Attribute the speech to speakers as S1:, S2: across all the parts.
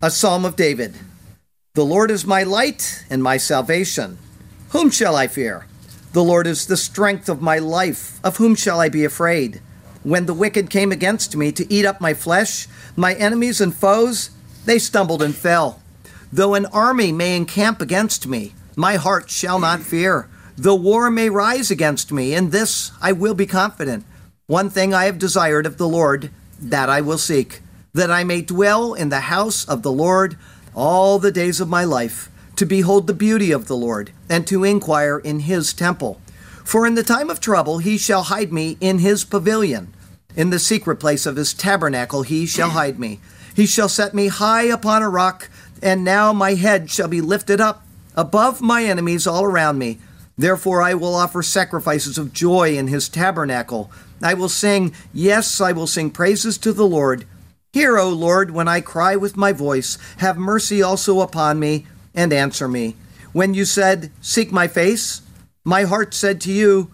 S1: a psalm of David. The Lord is my light and my salvation. Whom shall I fear? The Lord is the strength of my life. Of whom shall I be afraid? When the wicked came against me to eat up my flesh, my enemies and foes, they stumbled and fell. Though an army may encamp against me, my heart shall not fear. Though war may rise against me, in this I will be confident. One thing I have desired of the Lord, that I will seek that I may dwell in the house of the Lord all the days of my life, to behold the beauty of the Lord, and to inquire in his temple. For in the time of trouble he shall hide me in his pavilion. In the secret place of his tabernacle he shall hide me. He shall set me high upon a rock, and now my head shall be lifted up above my enemies all around me. Therefore I will offer sacrifices of joy in his tabernacle. I will sing, yes, I will sing praises to the Lord. Hear, O Lord, when I cry with my voice. Have mercy also upon me, and answer me. When you said, Seek my face, my heart said to you,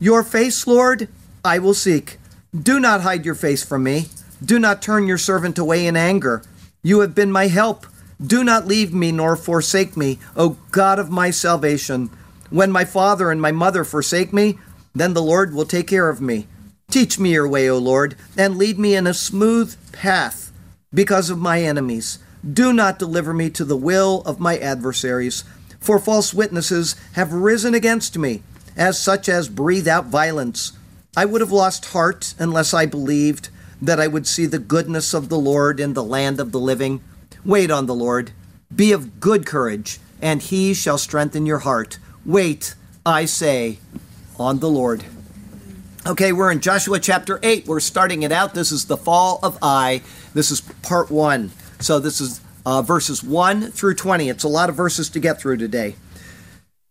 S1: Your face, Lord, I will seek. Do not hide your face from me. Do not turn your servant away in anger. You have been my help. Do not leave me nor forsake me, O God of my salvation. When my father and my mother forsake me, then the Lord will take care of me. Teach me your way, O Lord, and lead me in a smooth path because of my enemies. Do not deliver me to the will of my adversaries, for false witnesses have risen against me, as such as breathe out violence. I would have lost heart unless I believed that I would see the goodness of the Lord in the land of the living. Wait on the Lord. Be of good courage, and he shall strengthen your heart. Wait, I say, on the Lord. Okay, we're in Joshua chapter 8. We're starting it out. This is the fall of Ai. This is part one. So this is uh, verses 1 through 20. It's a lot of verses to get through today.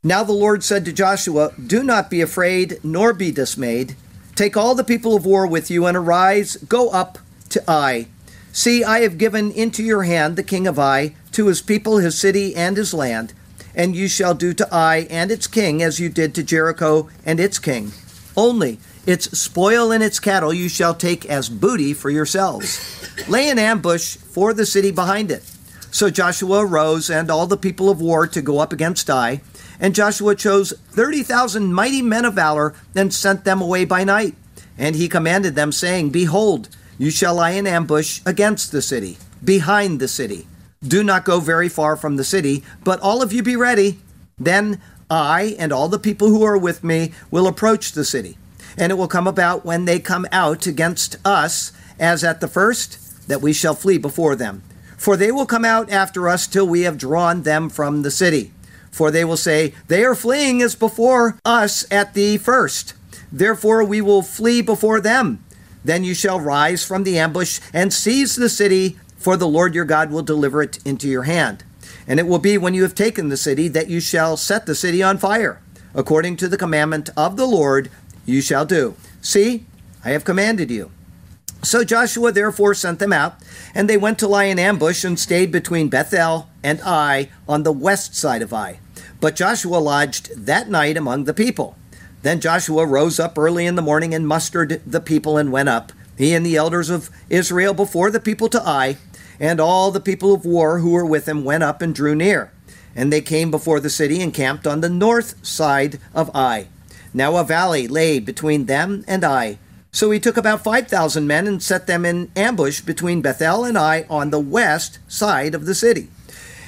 S1: Now the Lord said to Joshua, Do not be afraid, nor be dismayed. Take all the people of war with you, and arise, go up to Ai. See, I have given into your hand the king of Ai, to his people, his city, and his land. And you shall do to Ai and its king as you did to Jericho and its king. Only its spoil and its cattle you shall take as booty for yourselves. Lay an ambush for the city behind it. So Joshua arose and all the people of war to go up against Ai. And Joshua chose 30,000 mighty men of valor and sent them away by night. And he commanded them, saying, Behold, you shall lie in ambush against the city, behind the city. Do not go very far from the city, but all of you be ready. Then I and all the people who are with me will approach the city and it will come about when they come out against us, as at the first, that we shall flee before them. For they will come out after us till we have drawn them from the city. For they will say, They are fleeing as before us at the first. Therefore we will flee before them. Then you shall rise from the ambush and seize the city, for the Lord your God will deliver it into your hand. And it will be when you have taken the city that you shall set the city on fire, according to the commandment of the Lord you shall do. See, I have commanded you. So Joshua therefore sent them out, and they went to lie in ambush and stayed between Bethel and Ai on the west side of Ai. But Joshua lodged that night among the people. Then Joshua rose up early in the morning and mustered the people and went up, he and the elders of Israel before the people to Ai, and all the people of war who were with him went up and drew near. And they came before the city and camped on the north side of Ai. Now a valley lay between them and Ai. So he took about 5,000 men and set them in ambush between Bethel and Ai on the west side of the city.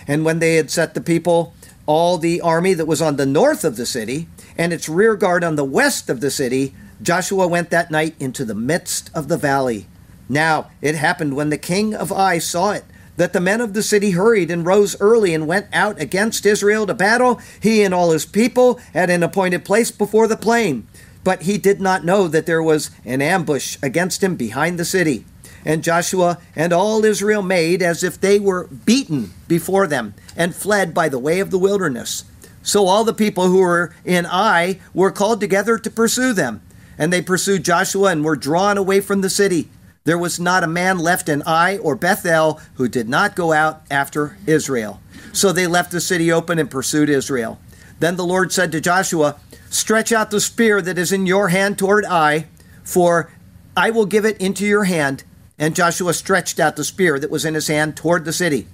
S1: And when they had set the people, all the army that was on the north of the city, and its rear guard on the west of the city, Joshua went that night into the midst of the valley. Now it happened when the king of Ai saw it that the men of the city hurried and rose early and went out against Israel to battle, he and all his people at an appointed place before the plain. But he did not know that there was an ambush against him behind the city. And Joshua and all Israel made as if they were beaten before them and fled by the way of the wilderness. So all the people who were in Ai were called together to pursue them. And they pursued Joshua and were drawn away from the city. There was not a man left in Ai or Bethel who did not go out after Israel. So they left the city open and pursued Israel. Then the Lord said to Joshua, Stretch out the spear that is in your hand toward Ai, for I will give it into your hand. And Joshua stretched out the spear that was in his hand toward the city.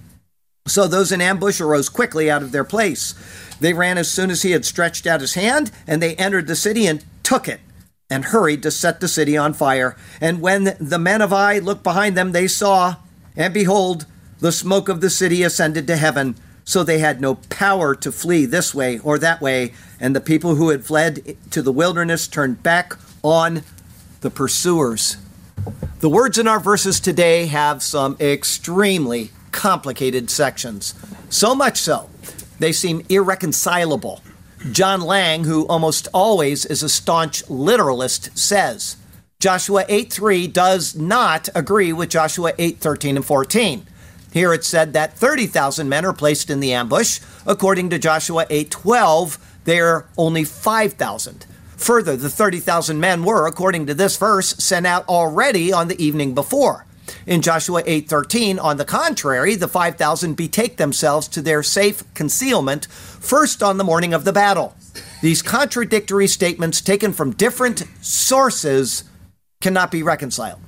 S1: So those in ambush arose quickly out of their place. They ran as soon as he had stretched out his hand, and they entered the city and took it, and hurried to set the city on fire. And when the men of Ai looked behind them, they saw, and behold, the smoke of the city ascended to heaven. So they had no power to flee this way or that way, and the people who had fled to the wilderness turned back on the pursuers. The words in our verses today have some extremely complicated sections. So much so, they seem irreconcilable. John Lang, who almost always is a staunch literalist, says Joshua 8:3 does not agree with Joshua 8:13 and 14. Here it said that 30,000 men are placed in the ambush. According to Joshua 8:12, there are only 5,000. Further, the 30,000 men were, according to this verse, sent out already on the evening before. In Joshua 8:13, on the contrary, the 5,000 betake themselves to their safe concealment first on the morning of the battle. These contradictory statements taken from different sources cannot be reconciled.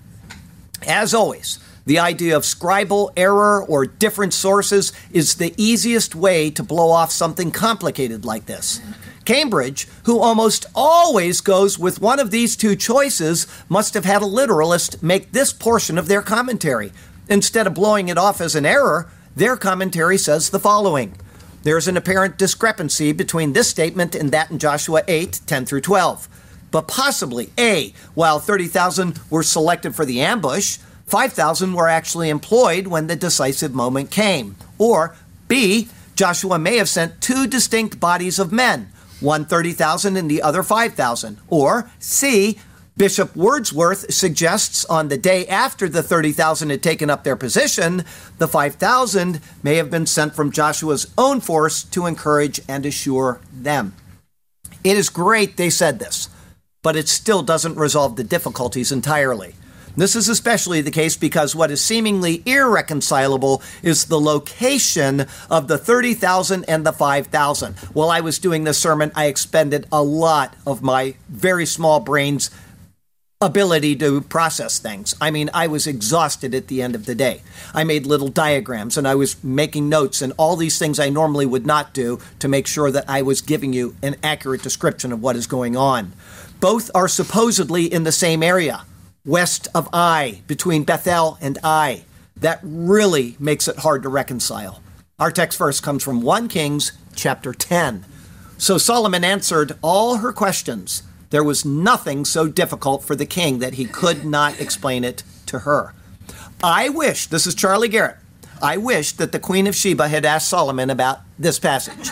S1: As always, the idea of scribal error or different sources is the easiest way to blow off something complicated like this. Cambridge, who almost always goes with one of these two choices, must have had a literalist make this portion of their commentary. Instead of blowing it off as an error, their commentary says the following There's an apparent discrepancy between this statement and that in Joshua 8 10 through 12. But possibly, A, while 30,000 were selected for the ambush, 5,000 were actually employed when the decisive moment came. Or B, Joshua may have sent two distinct bodies of men, one 30,000 and the other 5,000. Or C, Bishop Wordsworth suggests on the day after the 30,000 had taken up their position, the 5,000 may have been sent from Joshua's own force to encourage and assure them. It is great they said this, but it still doesn't resolve the difficulties entirely. This is especially the case because what is seemingly irreconcilable is the location of the 30,000 and the 5,000. While I was doing this sermon, I expended a lot of my very small brain's ability to process things. I mean, I was exhausted at the end of the day. I made little diagrams and I was making notes and all these things I normally would not do to make sure that I was giving you an accurate description of what is going on. Both are supposedly in the same area west of Ai, between Bethel and Ai. That really makes it hard to reconcile. Our text verse comes from 1 Kings chapter 10. So Solomon answered all her questions. There was nothing so difficult for the king that he could not explain it to her. I wish, this is Charlie Garrett, I wish that the Queen of Sheba had asked Solomon about this passage.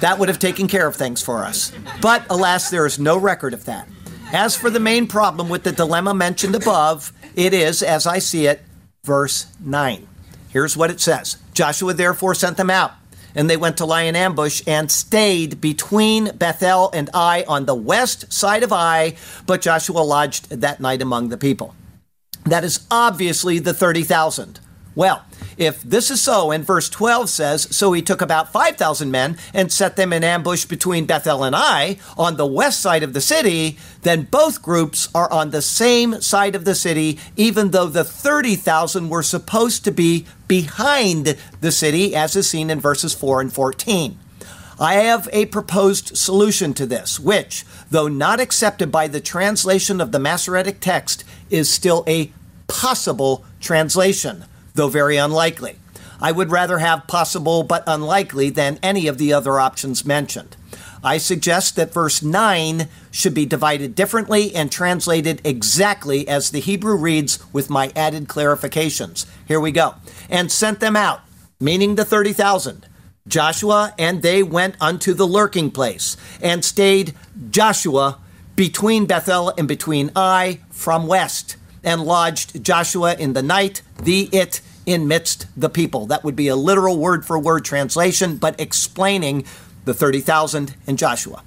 S1: that would have taken care of things for us. But alas, there is no record of that. As for the main problem with the dilemma mentioned above, it is, as I see it, verse 9. Here's what it says Joshua therefore sent them out, and they went to lie in ambush and stayed between Bethel and Ai on the west side of Ai, but Joshua lodged that night among the people. That is obviously the 30,000. Well, if this is so, and verse 12 says, So he took about 5,000 men and set them in ambush between Bethel and Ai on the west side of the city, then both groups are on the same side of the city, even though the 30,000 were supposed to be behind the city, as is seen in verses 4 and 14. I have a proposed solution to this, which, though not accepted by the translation of the Masoretic text, is still a possible translation though very unlikely. I would rather have possible but unlikely than any of the other options mentioned. I suggest that verse 9 should be divided differently and translated exactly as the Hebrew reads with my added clarifications. Here we go. And sent them out, meaning the 30,000. Joshua and they went unto the lurking place and stayed Joshua between Bethel and between Ai from west and lodged Joshua in the night, the it in midst the people. That would be a literal word for word translation, but explaining the 30,000 and Joshua.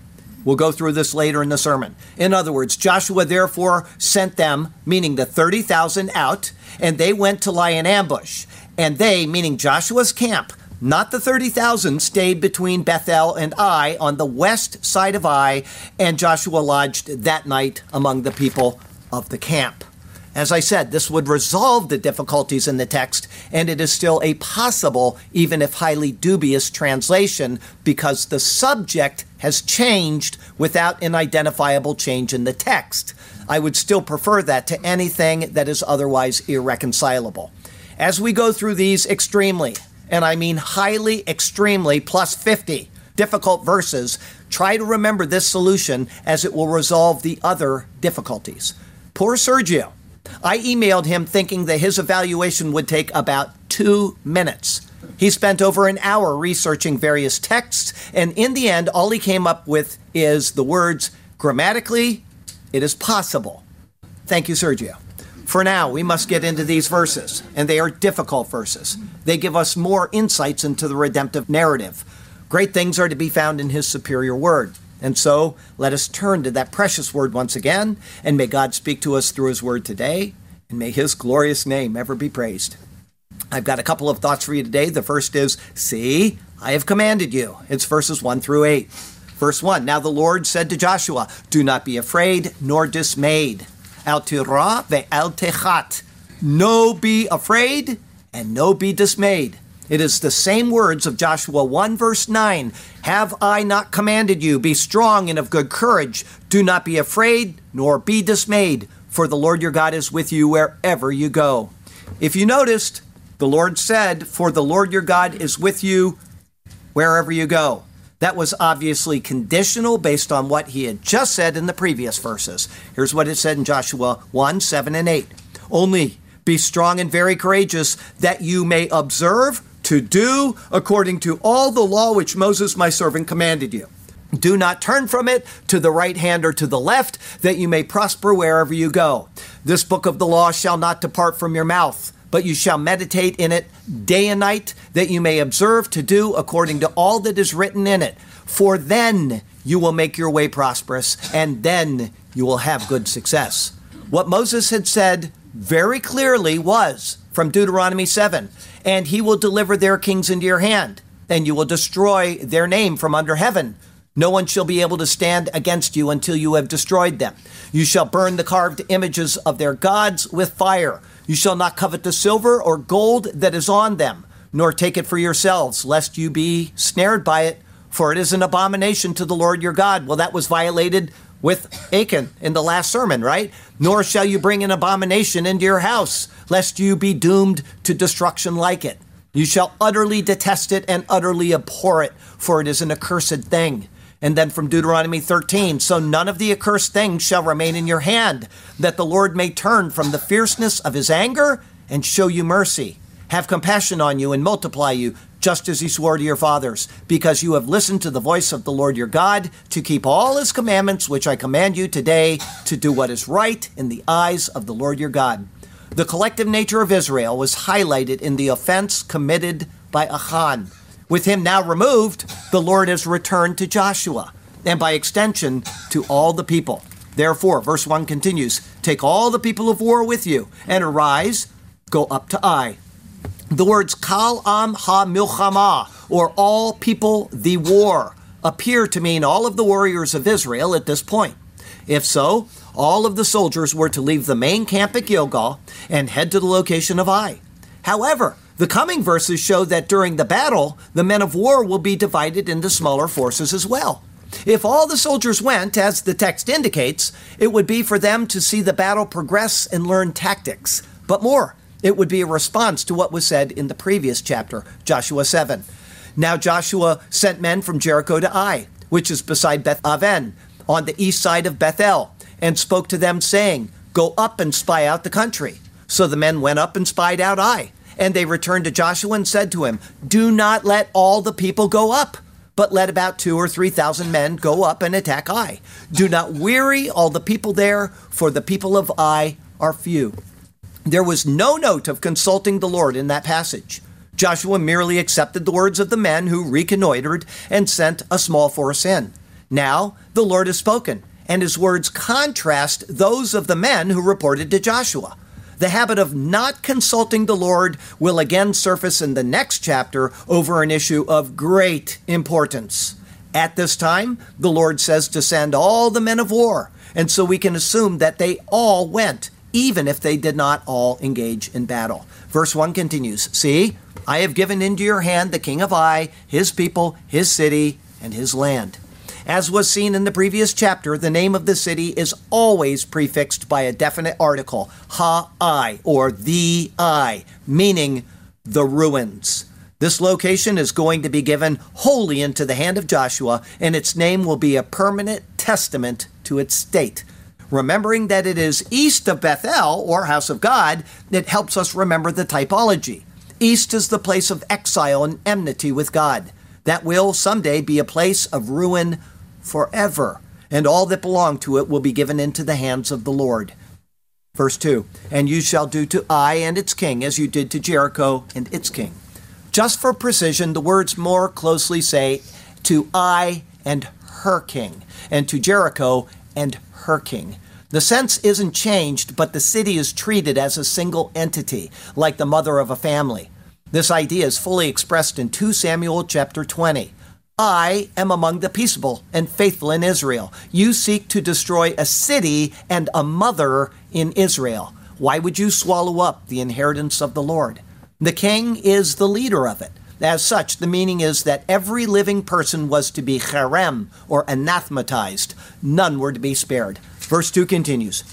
S1: We'll go through this later in the sermon. In other words, Joshua therefore sent them, meaning the 30,000, out, and they went to lie in ambush. And they, meaning Joshua's camp, not the 30,000, stayed between Bethel and Ai on the west side of Ai, and Joshua lodged that night among the people of the camp. As I said, this would resolve the difficulties in the text, and it is still a possible, even if highly dubious, translation because the subject has changed without an identifiable change in the text. I would still prefer that to anything that is otherwise irreconcilable. As we go through these extremely, and I mean highly, extremely, plus 50 difficult verses, try to remember this solution as it will resolve the other difficulties. Poor Sergio. I emailed him thinking that his evaluation would take about two minutes. He spent over an hour researching various texts, and in the end, all he came up with is the words grammatically, it is possible. Thank you, Sergio. For now, we must get into these verses, and they are difficult verses. They give us more insights into the redemptive narrative. Great things are to be found in His superior word. And so, let us turn to that precious word once again, and may God speak to us through His word today, and may His glorious name ever be praised. I've got a couple of thoughts for you today. The first is, See, I have commanded you. It's verses 1 through 8. Verse 1 Now the Lord said to Joshua, Do not be afraid nor dismayed. No be afraid and no be dismayed. It is the same words of Joshua 1 verse 9. Have I not commanded you? Be strong and of good courage. Do not be afraid nor be dismayed, for the Lord your God is with you wherever you go. If you noticed, the Lord said, For the Lord your God is with you wherever you go. That was obviously conditional based on what he had just said in the previous verses. Here's what it said in Joshua 1 7 and 8. Only be strong and very courageous, that you may observe to do according to all the law which Moses my servant commanded you. Do not turn from it to the right hand or to the left, that you may prosper wherever you go. This book of the law shall not depart from your mouth but you shall meditate in it day and night, that you may observe to do according to all that is written in it. For then you will make your way prosperous, and then you will have good success. What Moses had said very clearly was from Deuteronomy 7 and he will deliver their kings into your hand, and you will destroy their name from under heaven. No one shall be able to stand against you until you have destroyed them. You shall burn the carved images of their gods with fire. You shall not covet the silver or gold that is on them, nor take it for yourselves, lest you be snared by it, for it is an abomination to the Lord your God. Well, that was violated with Achan in the last sermon, right? Nor shall you bring an abomination into your house, lest you be doomed to destruction like it. You shall utterly detest it and utterly abhor it, for it is an accursed thing. And then from Deuteronomy 13, so none of the accursed things shall remain in your hand, that the Lord may turn from the fierceness of his anger and show you mercy, have compassion on you and multiply you, just as he swore to your fathers, because you have listened to the voice of the Lord your God, to keep all his commandments which I command you today, to do what is right in the eyes of the Lord your God. The collective nature of Israel was highlighted in the offense committed by Achan with him now removed, the Lord has returned to Joshua, and by extension to all the people. Therefore, verse 1 continues Take all the people of war with you, and arise, go up to Ai. The words Kal Am Ha Milchama, or all people the war, appear to mean all of the warriors of Israel at this point. If so, all of the soldiers were to leave the main camp at Gilgal and head to the location of Ai. However, the coming verses show that during the battle, the men of war will be divided into smaller forces as well. If all the soldiers went, as the text indicates, it would be for them to see the battle progress and learn tactics. But more, it would be a response to what was said in the previous chapter, Joshua 7. Now Joshua sent men from Jericho to Ai, which is beside Beth Aven, on the east side of Bethel, and spoke to them, saying, Go up and spy out the country. So the men went up and spied out Ai. And they returned to Joshua and said to him, Do not let all the people go up, but let about two or three thousand men go up and attack Ai. Do not weary all the people there, for the people of Ai are few. There was no note of consulting the Lord in that passage. Joshua merely accepted the words of the men who reconnoitered and sent a small force in. Now the Lord has spoken, and his words contrast those of the men who reported to Joshua. The habit of not consulting the Lord will again surface in the next chapter over an issue of great importance. At this time, the Lord says to send all the men of war, and so we can assume that they all went, even if they did not all engage in battle. Verse 1 continues See, I have given into your hand the king of Ai, his people, his city, and his land. As was seen in the previous chapter, the name of the city is always prefixed by a definite article, ha-I, or the I, meaning the ruins. This location is going to be given wholly into the hand of Joshua, and its name will be a permanent testament to its state. Remembering that it is east of Bethel, or house of God, it helps us remember the typology. East is the place of exile and enmity with God. That will someday be a place of ruin forever, and all that belong to it will be given into the hands of the Lord. Verse 2 And you shall do to Ai and its king as you did to Jericho and its king. Just for precision, the words more closely say to Ai and her king, and to Jericho and her king. The sense isn't changed, but the city is treated as a single entity, like the mother of a family. This idea is fully expressed in 2 Samuel chapter 20. I am among the peaceable and faithful in Israel. You seek to destroy a city and a mother in Israel. Why would you swallow up the inheritance of the Lord? The king is the leader of it. As such, the meaning is that every living person was to be cherem, or anathematized. None were to be spared. Verse 2 continues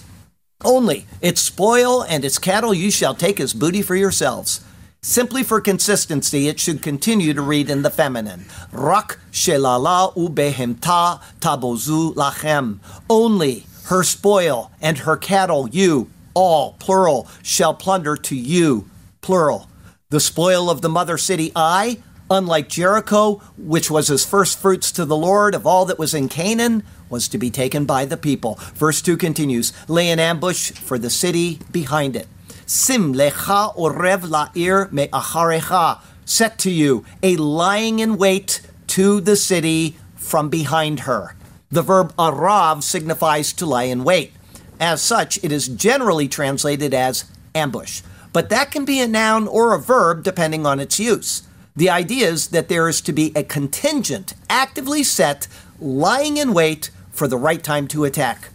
S1: Only its spoil and its cattle you shall take as booty for yourselves. Simply for consistency, it should continue to read in the feminine. Rak shelala ubehemta tabozu lachem. Only her spoil and her cattle you, all, plural, shall plunder to you, plural. The spoil of the mother city Ai, unlike Jericho, which was as first fruits to the Lord of all that was in Canaan, was to be taken by the people. Verse 2 continues Lay an ambush for the city behind it. Sim lecha orev la'ir me'acharecha. Set to you a lying in wait to the city from behind her. The verb arav signifies to lie in wait. As such, it is generally translated as ambush. But that can be a noun or a verb depending on its use. The idea is that there is to be a contingent, actively set, lying in wait for the right time to attack.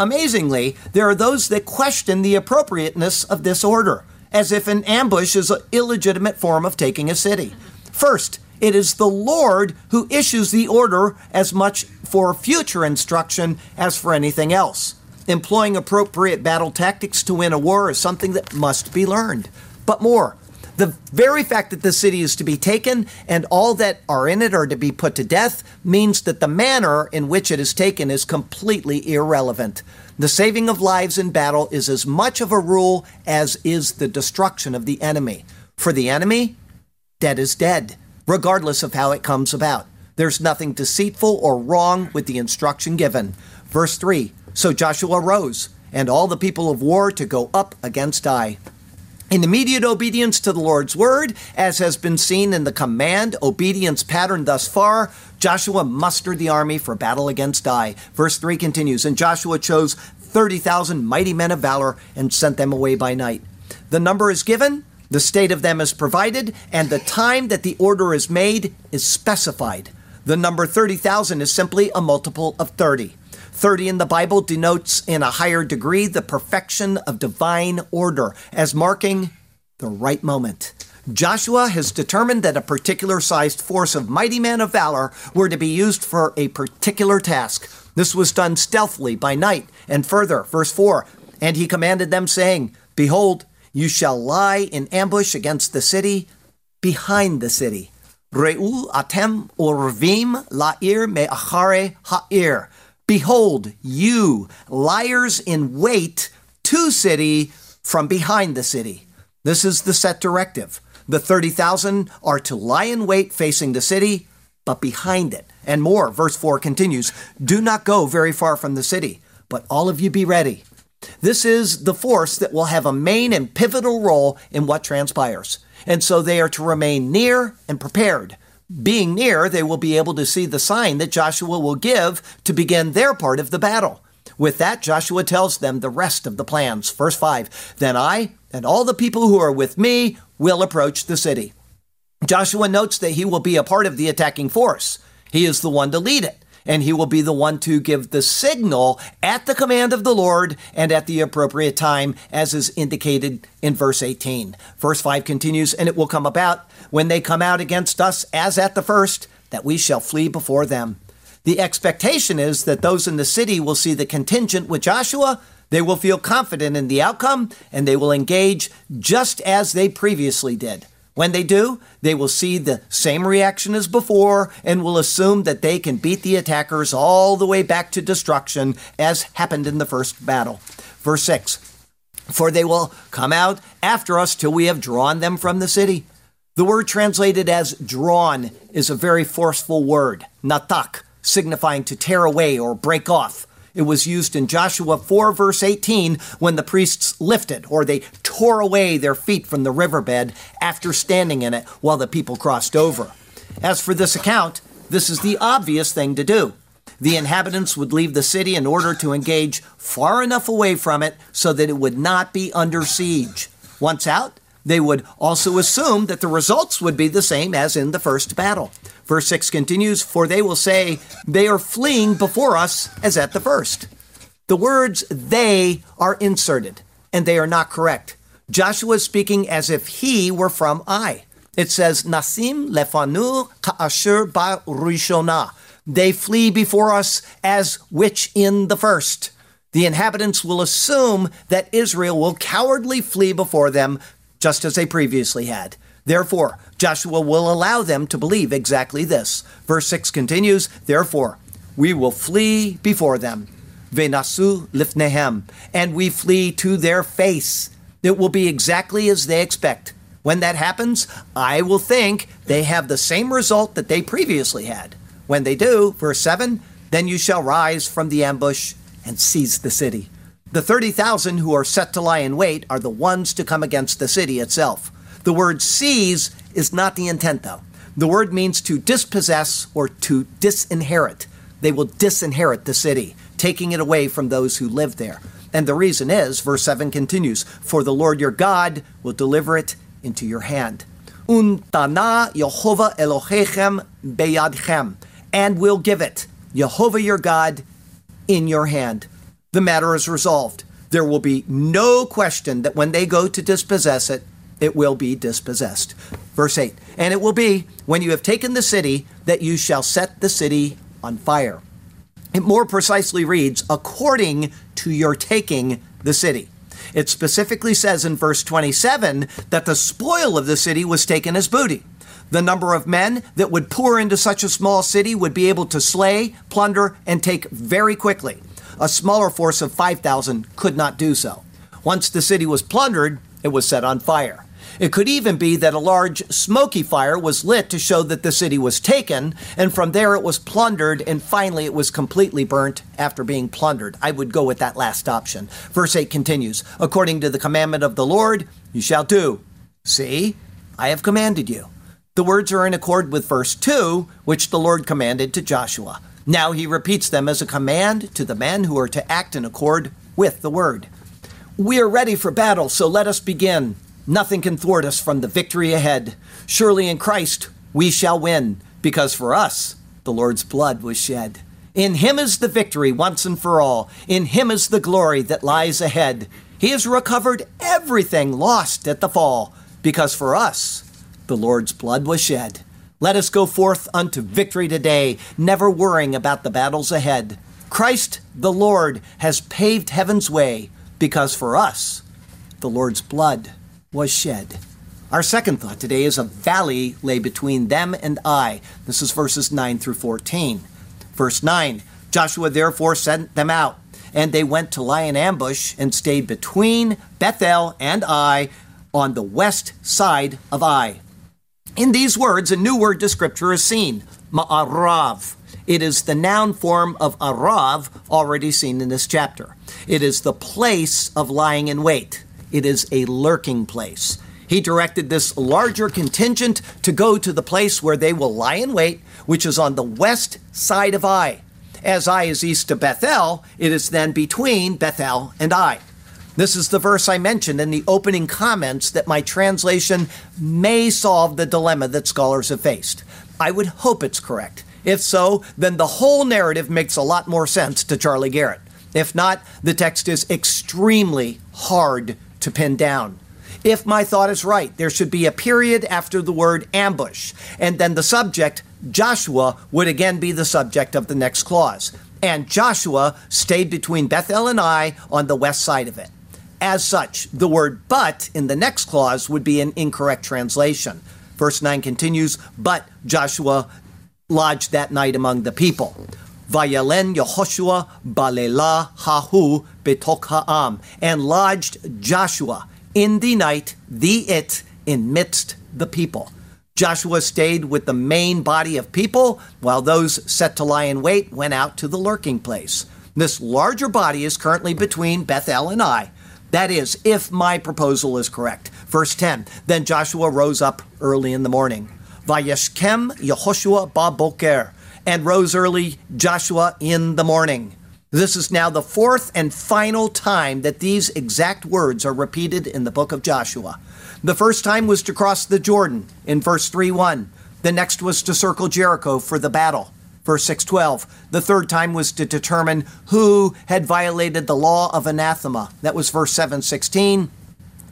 S1: Amazingly, there are those that question the appropriateness of this order, as if an ambush is an illegitimate form of taking a city. First, it is the Lord who issues the order as much for future instruction as for anything else. Employing appropriate battle tactics to win a war is something that must be learned. But more, the very fact that the city is to be taken and all that are in it are to be put to death means that the manner in which it is taken is completely irrelevant. The saving of lives in battle is as much of a rule as is the destruction of the enemy. For the enemy, dead is dead, regardless of how it comes about. There's nothing deceitful or wrong with the instruction given. Verse 3 So Joshua rose, and all the people of war to go up against Ai. In immediate obedience to the Lord's word, as has been seen in the command obedience pattern thus far, Joshua mustered the army for battle against Ai. Verse 3 continues And Joshua chose 30,000 mighty men of valor and sent them away by night. The number is given, the state of them is provided, and the time that the order is made is specified. The number 30,000 is simply a multiple of 30. 30 in the Bible denotes in a higher degree the perfection of divine order as marking the right moment. Joshua has determined that a particular sized force of mighty men of valor were to be used for a particular task. This was done stealthily by night. And further, verse 4 And he commanded them, saying, Behold, you shall lie in ambush against the city, behind the city. Re'u atem la'ir me'achare ha'ir. Behold, you, liars in wait to city from behind the city. This is the set directive. The 30,000 are to lie in wait facing the city, but behind it. And more, verse 4 continues Do not go very far from the city, but all of you be ready. This is the force that will have a main and pivotal role in what transpires. And so they are to remain near and prepared. Being near, they will be able to see the sign that Joshua will give to begin their part of the battle. With that, Joshua tells them the rest of the plans. Verse 5 Then I and all the people who are with me will approach the city. Joshua notes that he will be a part of the attacking force. He is the one to lead it, and he will be the one to give the signal at the command of the Lord and at the appropriate time, as is indicated in verse 18. Verse 5 continues, And it will come about when they come out against us as at the first, that we shall flee before them. The expectation is that those in the city will see the contingent with Joshua. They will feel confident in the outcome and they will engage just as they previously did. When they do, they will see the same reaction as before and will assume that they can beat the attackers all the way back to destruction, as happened in the first battle. Verse 6 For they will come out after us till we have drawn them from the city. The word translated as drawn is a very forceful word, natak, signifying to tear away or break off. It was used in Joshua 4, verse 18, when the priests lifted or they tore away their feet from the riverbed after standing in it while the people crossed over. As for this account, this is the obvious thing to do. The inhabitants would leave the city in order to engage far enough away from it so that it would not be under siege. Once out, they would also assume that the results would be the same as in the first battle. Verse 6 continues, For they will say, They are fleeing before us as at the first. The words they are inserted, and they are not correct. Joshua is speaking as if he were from Ai. It says, Nasim lefanu ka'asher ba rishona. They flee before us as which in the first. The inhabitants will assume that Israel will cowardly flee before them just as they previously had. Therefore, Joshua will allow them to believe exactly this. Verse 6 continues, Therefore, we will flee before them. Venasu lifnehem, and we flee to their face. It will be exactly as they expect. When that happens, I will think they have the same result that they previously had. When they do, verse 7, then you shall rise from the ambush and seize the city. The 30,000 who are set to lie in wait are the ones to come against the city itself. The word seize is not the intent, though. The word means to dispossess or to disinherit. They will disinherit the city, taking it away from those who live there. And the reason is, verse 7 continues, For the Lord your God will deliver it into your hand. Untana Yehovah Elohechem beyadchem, and will give it, Jehovah your God, in your hand the matter is resolved. There will be no question that when they go to dispossess it, it will be dispossessed. Verse 8 And it will be, when you have taken the city, that you shall set the city on fire. It more precisely reads, according to your taking the city. It specifically says in verse 27 that the spoil of the city was taken as booty. The number of men that would pour into such a small city would be able to slay, plunder, and take very quickly. A smaller force of 5,000 could not do so. Once the city was plundered, it was set on fire. It could even be that a large smoky fire was lit to show that the city was taken, and from there it was plundered, and finally it was completely burnt after being plundered. I would go with that last option. Verse 8 continues According to the commandment of the Lord, you shall do. See, I have commanded you. The words are in accord with verse 2, which the Lord commanded to Joshua. Now he repeats them as a command to the men who are to act in accord with the word. We are ready for battle, so let us begin. Nothing can thwart us from the victory ahead. Surely in Christ we shall win, because for us the Lord's blood was shed. In him is the victory once and for all. In him is the glory that lies ahead. He has recovered everything lost at the fall, because for us the Lord's blood was shed. Let us go forth unto victory today, never worrying about the battles ahead. Christ the Lord has paved heaven's way because for us the Lord's blood was shed. Our second thought today is a valley lay between them and Ai. This is verses 9 through 14. Verse 9 Joshua therefore sent them out, and they went to lie in ambush and stayed between Bethel and Ai on the west side of Ai. In these words, a new word to Scripture is seen, ma'arav. It is the noun form of arav already seen in this chapter. It is the place of lying in wait. It is a lurking place. He directed this larger contingent to go to the place where they will lie in wait, which is on the west side of Ai. As Ai is east of Bethel, it is then between Bethel and Ai. This is the verse I mentioned in the opening comments that my translation may solve the dilemma that scholars have faced. I would hope it's correct. If so, then the whole narrative makes a lot more sense to Charlie Garrett. If not, the text is extremely hard to pin down. If my thought is right, there should be a period after the word ambush, and then the subject, Joshua, would again be the subject of the next clause. And Joshua stayed between Bethel and Ai on the west side of it. As such, the word but in the next clause would be an incorrect translation. Verse 9 continues, But Joshua lodged that night among the people. Vayalen Yehoshua balela hahu betok ha'am, and lodged Joshua in the night, the it, in midst the people. Joshua stayed with the main body of people, while those set to lie in wait went out to the lurking place. This larger body is currently between Bethel and Ai. That is, if my proposal is correct. Verse 10 Then Joshua rose up early in the morning. Vayeshkem Yehoshua ba boker, and rose early Joshua in the morning. This is now the fourth and final time that these exact words are repeated in the book of Joshua. The first time was to cross the Jordan in verse 3 1. The next was to circle Jericho for the battle. Verse 612. The third time was to determine who had violated the law of anathema. That was verse 716.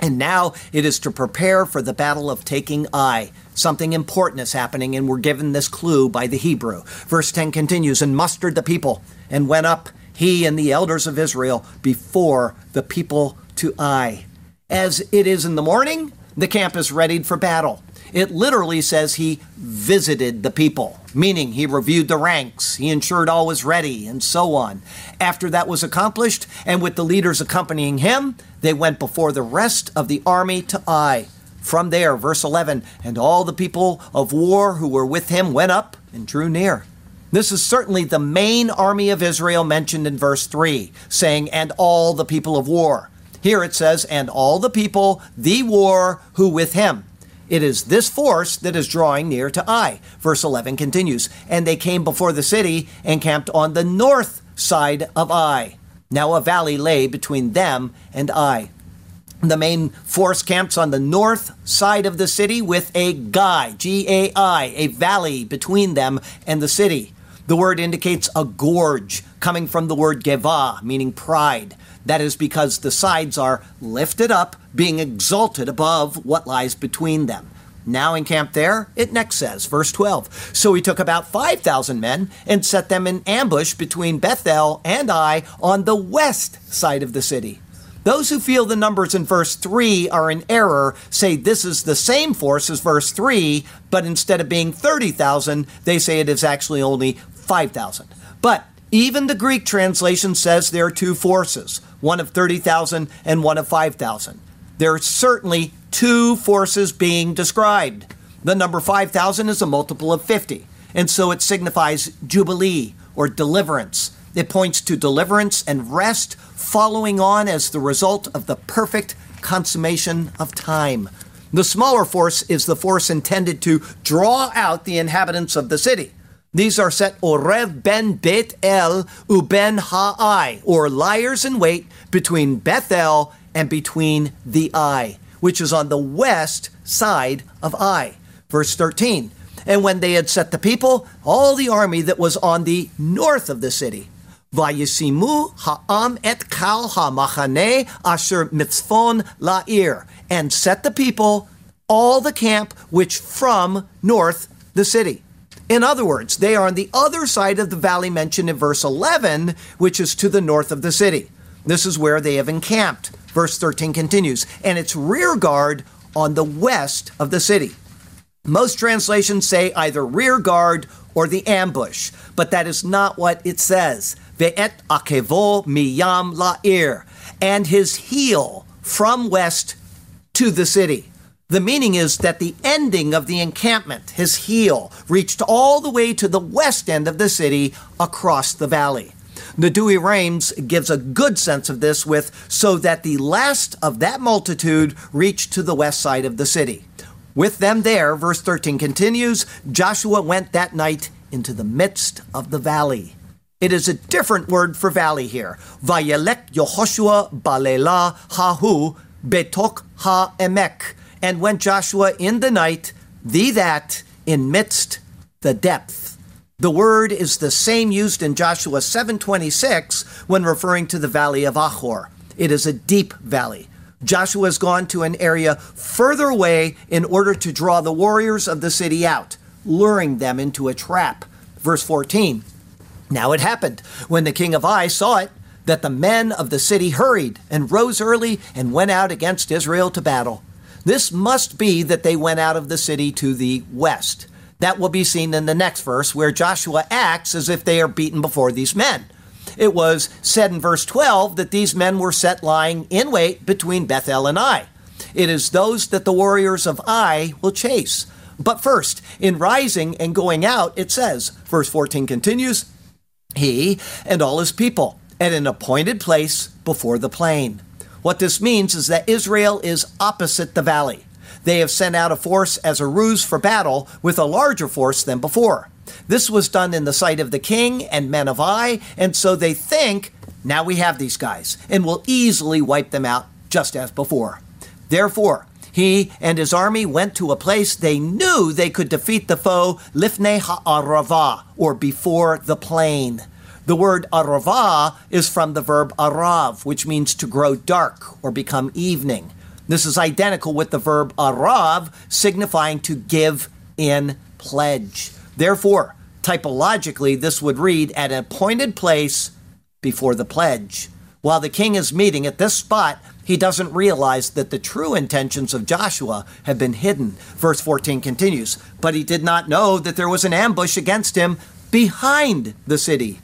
S1: And now it is to prepare for the battle of taking Ai. Something important is happening, and we're given this clue by the Hebrew. Verse 10 continues And mustered the people, and went up, he and the elders of Israel, before the people to Ai. As it is in the morning, the camp is readied for battle. It literally says he visited the people, meaning he reviewed the ranks, he ensured all was ready, and so on. After that was accomplished, and with the leaders accompanying him, they went before the rest of the army to Ai. From there, verse 11, and all the people of war who were with him went up and drew near. This is certainly the main army of Israel mentioned in verse 3, saying, and all the people of war. Here it says, and all the people, the war, who with him. It is this force that is drawing near to Ai. Verse 11 continues, and they came before the city and camped on the north side of Ai. Now a valley lay between them and Ai. The main force camps on the north side of the city with a gai, G A I, a valley between them and the city. The word indicates a gorge, coming from the word geva, meaning pride. That is because the sides are lifted up, being exalted above what lies between them. Now encamped there, it next says, verse 12. So he took about 5,000 men and set them in ambush between Bethel and Ai on the west side of the city. Those who feel the numbers in verse 3 are in error say this is the same force as verse 3, but instead of being 30,000, they say it is actually only 5,000. But even the Greek translation says there are two forces, one of 30,000 and one of 5,000. There are certainly two forces being described. The number 5,000 is a multiple of 50, and so it signifies jubilee or deliverance. It points to deliverance and rest following on as the result of the perfect consummation of time. The smaller force is the force intended to draw out the inhabitants of the city. These are set Orev ben Bet El uben Ha'ai, or liars in wait between Bethel and between the Ai, which is on the west side of Ai. Verse 13. And when they had set the people, all the army that was on the north of the city, Vayisimu ha'am et kal ha'machane asher mitzvon la'ir, and set the people, all the camp which from north the city. In other words, they are on the other side of the valley mentioned in verse 11, which is to the north of the city. This is where they have encamped. Verse 13 continues, and its rear guard on the west of the city. Most translations say either rear guard or the ambush, but that is not what it says. Ve'et akevo miyam la'ir, and his heel from west to the city. The meaning is that the ending of the encampment, his heel, reached all the way to the west end of the city across the valley. The Douay-Rheims gives a good sense of this with so that the last of that multitude reached to the west side of the city. With them there, verse 13 continues, Joshua went that night into the midst of the valley. It is a different word for valley here. Vayelek Yehoshua balela hahu betok ha emek and went Joshua in the night, the that, in midst the depth. The word is the same used in Joshua 7:26 when referring to the valley of Achor. It is a deep valley. Joshua has gone to an area further away in order to draw the warriors of the city out, luring them into a trap. Verse 14. Now it happened when the king of Ai saw it that the men of the city hurried and rose early and went out against Israel to battle. This must be that they went out of the city to the west. That will be seen in the next verse, where Joshua acts as if they are beaten before these men. It was said in verse 12 that these men were set lying in wait between Bethel and Ai. It is those that the warriors of Ai will chase. But first, in rising and going out, it says, verse 14 continues, He and all his people at an appointed place before the plain. What this means is that Israel is opposite the valley. They have sent out a force as a ruse for battle with a larger force than before. This was done in the sight of the king and men of Ai, and so they think, now we have these guys, and will easily wipe them out just as before. Therefore, he and his army went to a place they knew they could defeat the foe, Lifnei Ha'arava, or before the plain. The word arava is from the verb arav, which means to grow dark or become evening. This is identical with the verb arav, signifying to give in pledge. Therefore, typologically, this would read at an appointed place before the pledge. While the king is meeting at this spot, he doesn't realize that the true intentions of Joshua have been hidden. Verse 14 continues, But he did not know that there was an ambush against him behind the city.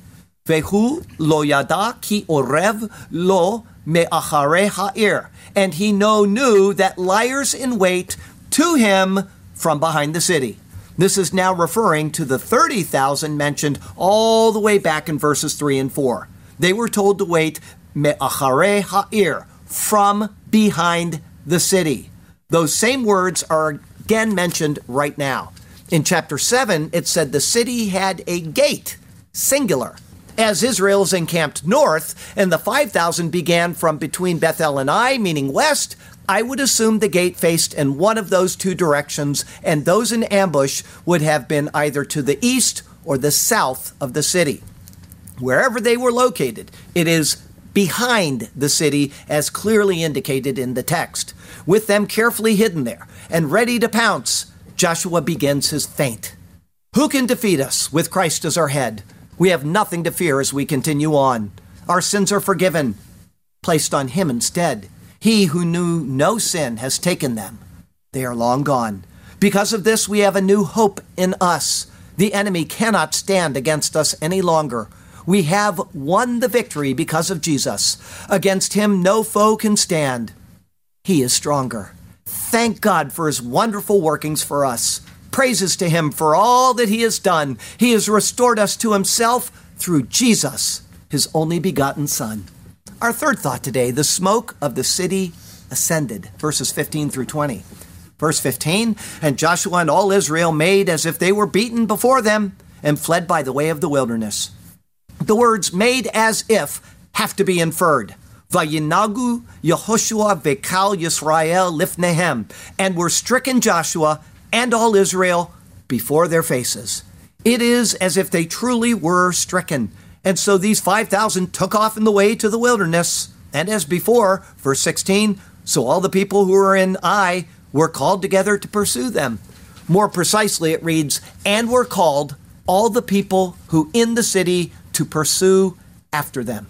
S1: Vehu lo yada ki orev lo me'achare ha'ir. And he no knew that liers in wait to him from behind the city. This is now referring to the 30,000 mentioned all the way back in verses 3 and 4. They were told to wait me'achare ha'ir, from behind the city. Those same words are again mentioned right now. In chapter 7, it said the city had a gate, singular. As Israel's encamped north, and the 5,000 began from between Bethel and Ai, meaning west, I would assume the gate faced in one of those two directions, and those in ambush would have been either to the east or the south of the city. Wherever they were located, it is behind the city, as clearly indicated in the text. With them carefully hidden there and ready to pounce, Joshua begins his feint. Who can defeat us with Christ as our head? We have nothing to fear as we continue on. Our sins are forgiven, placed on Him instead. He who knew no sin has taken them. They are long gone. Because of this, we have a new hope in us. The enemy cannot stand against us any longer. We have won the victory because of Jesus. Against him, no foe can stand. He is stronger. Thank God for his wonderful workings for us. Praises to him for all that he has done. He has restored us to himself through Jesus, his only begotten Son. Our third thought today the smoke of the city ascended, verses 15 through 20. Verse 15 And Joshua and all Israel made as if they were beaten before them and fled by the way of the wilderness. The words made as if have to be inferred. Vayinagu Yehoshua vekal Yisrael lifnehem, and were stricken Joshua and all Israel before their faces. It is as if they truly were stricken. And so these 5,000 took off in the way to the wilderness. And as before, verse 16, so all the people who were in Ai were called together to pursue them. More precisely, it reads, and were called all the people who in the city to pursue after them.